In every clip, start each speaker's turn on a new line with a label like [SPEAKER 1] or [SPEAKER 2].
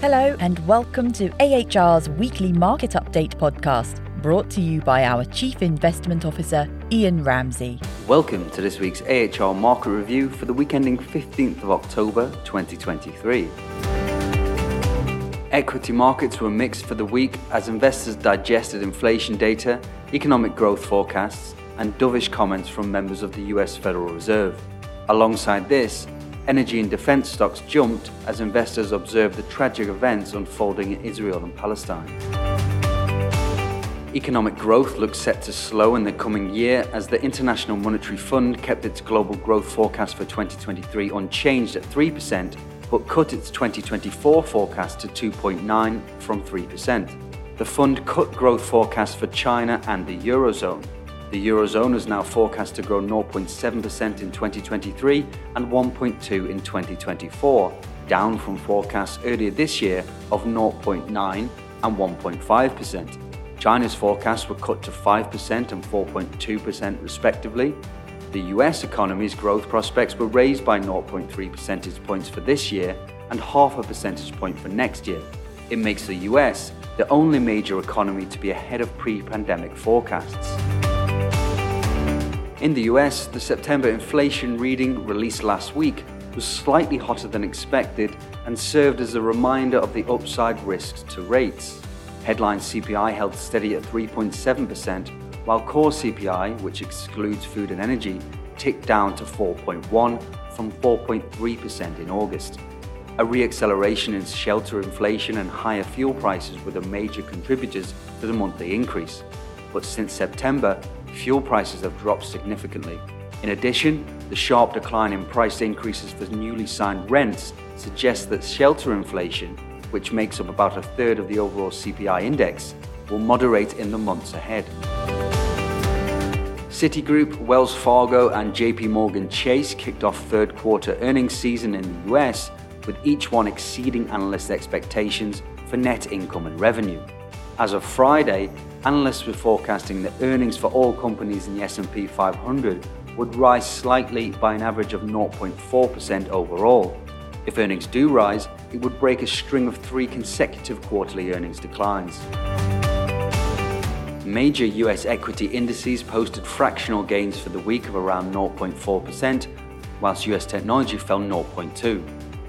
[SPEAKER 1] Hello, and welcome to AHR's weekly market update podcast, brought to you by our Chief Investment Officer, Ian Ramsey.
[SPEAKER 2] Welcome to this week's AHR market review for the week ending 15th of October 2023. Equity markets were mixed for the week as investors digested inflation data, economic growth forecasts, and dovish comments from members of the US Federal Reserve. Alongside this, Energy and defense stocks jumped as investors observed the tragic events unfolding in Israel and Palestine. Economic growth looks set to slow in the coming year as the International Monetary Fund kept its global growth forecast for 2023 unchanged at 3%, but cut its 2024 forecast to 2.9 from 3%. The fund cut growth forecasts for China and the Eurozone. The Eurozone is now forecast to grow 0.7% in 2023 and 1.2 in 2024, down from forecasts earlier this year of 0.9 and 1.5%. China's forecasts were cut to 5% and 4.2% respectively. The US economy's growth prospects were raised by 0.3 percentage points for this year and half a percentage point for next year. It makes the US the only major economy to be ahead of pre pandemic forecasts. In the US, the September inflation reading released last week was slightly hotter than expected and served as a reminder of the upside risks to rates. Headline CPI held steady at 3.7%, while core CPI, which excludes food and energy, ticked down to 4.1 from 4.3% in August. A re-acceleration in shelter inflation and higher fuel prices were the major contributors to the monthly increase. But since September, fuel prices have dropped significantly. In addition, the sharp decline in price increases for newly signed rents suggests that shelter inflation, which makes up about a third of the overall CPI index, will moderate in the months ahead. Citigroup, Wells Fargo, and JP Morgan Chase kicked off third quarter earnings season in the US, with each one exceeding analyst expectations for net income and revenue. As of Friday, analysts were forecasting that earnings for all companies in the S&P 500 would rise slightly by an average of 0.4% overall. If earnings do rise, it would break a string of three consecutive quarterly earnings declines. Major US equity indices posted fractional gains for the week of around 0.4%, whilst US technology fell 0.2.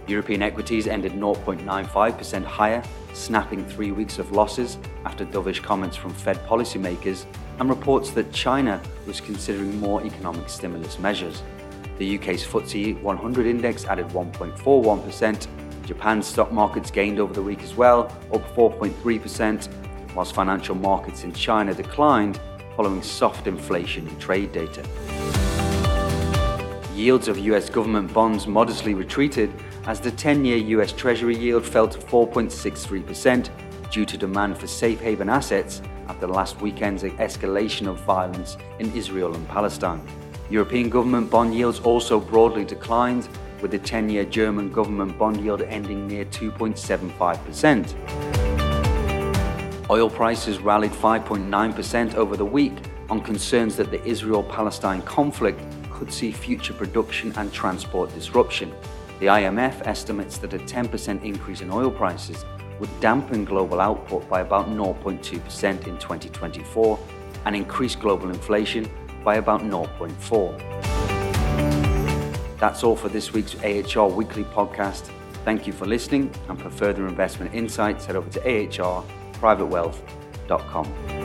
[SPEAKER 2] European equities ended 0.95% higher snapping three weeks of losses after dovish comments from Fed policymakers and reports that China was considering more economic stimulus measures. The UK's FTSE 100 index added 1.41%. Japan's stock markets gained over the week as well, up 4.3%, whilst financial markets in China declined following soft inflation and trade data. Yields of US government bonds modestly retreated as the 10 year US Treasury yield fell to 4.63% due to demand for safe haven assets after last weekend's escalation of violence in Israel and Palestine. European government bond yields also broadly declined, with the 10 year German government bond yield ending near 2.75%. Oil prices rallied 5.9% over the week on concerns that the Israel Palestine conflict could see future production and transport disruption. The IMF estimates that a 10% increase in oil prices would dampen global output by about 0.2% in 2024 and increase global inflation by about 0.4. That's all for this week's AHR Weekly podcast. Thank you for listening, and for further investment insights, head over to ahrprivatewealth.com.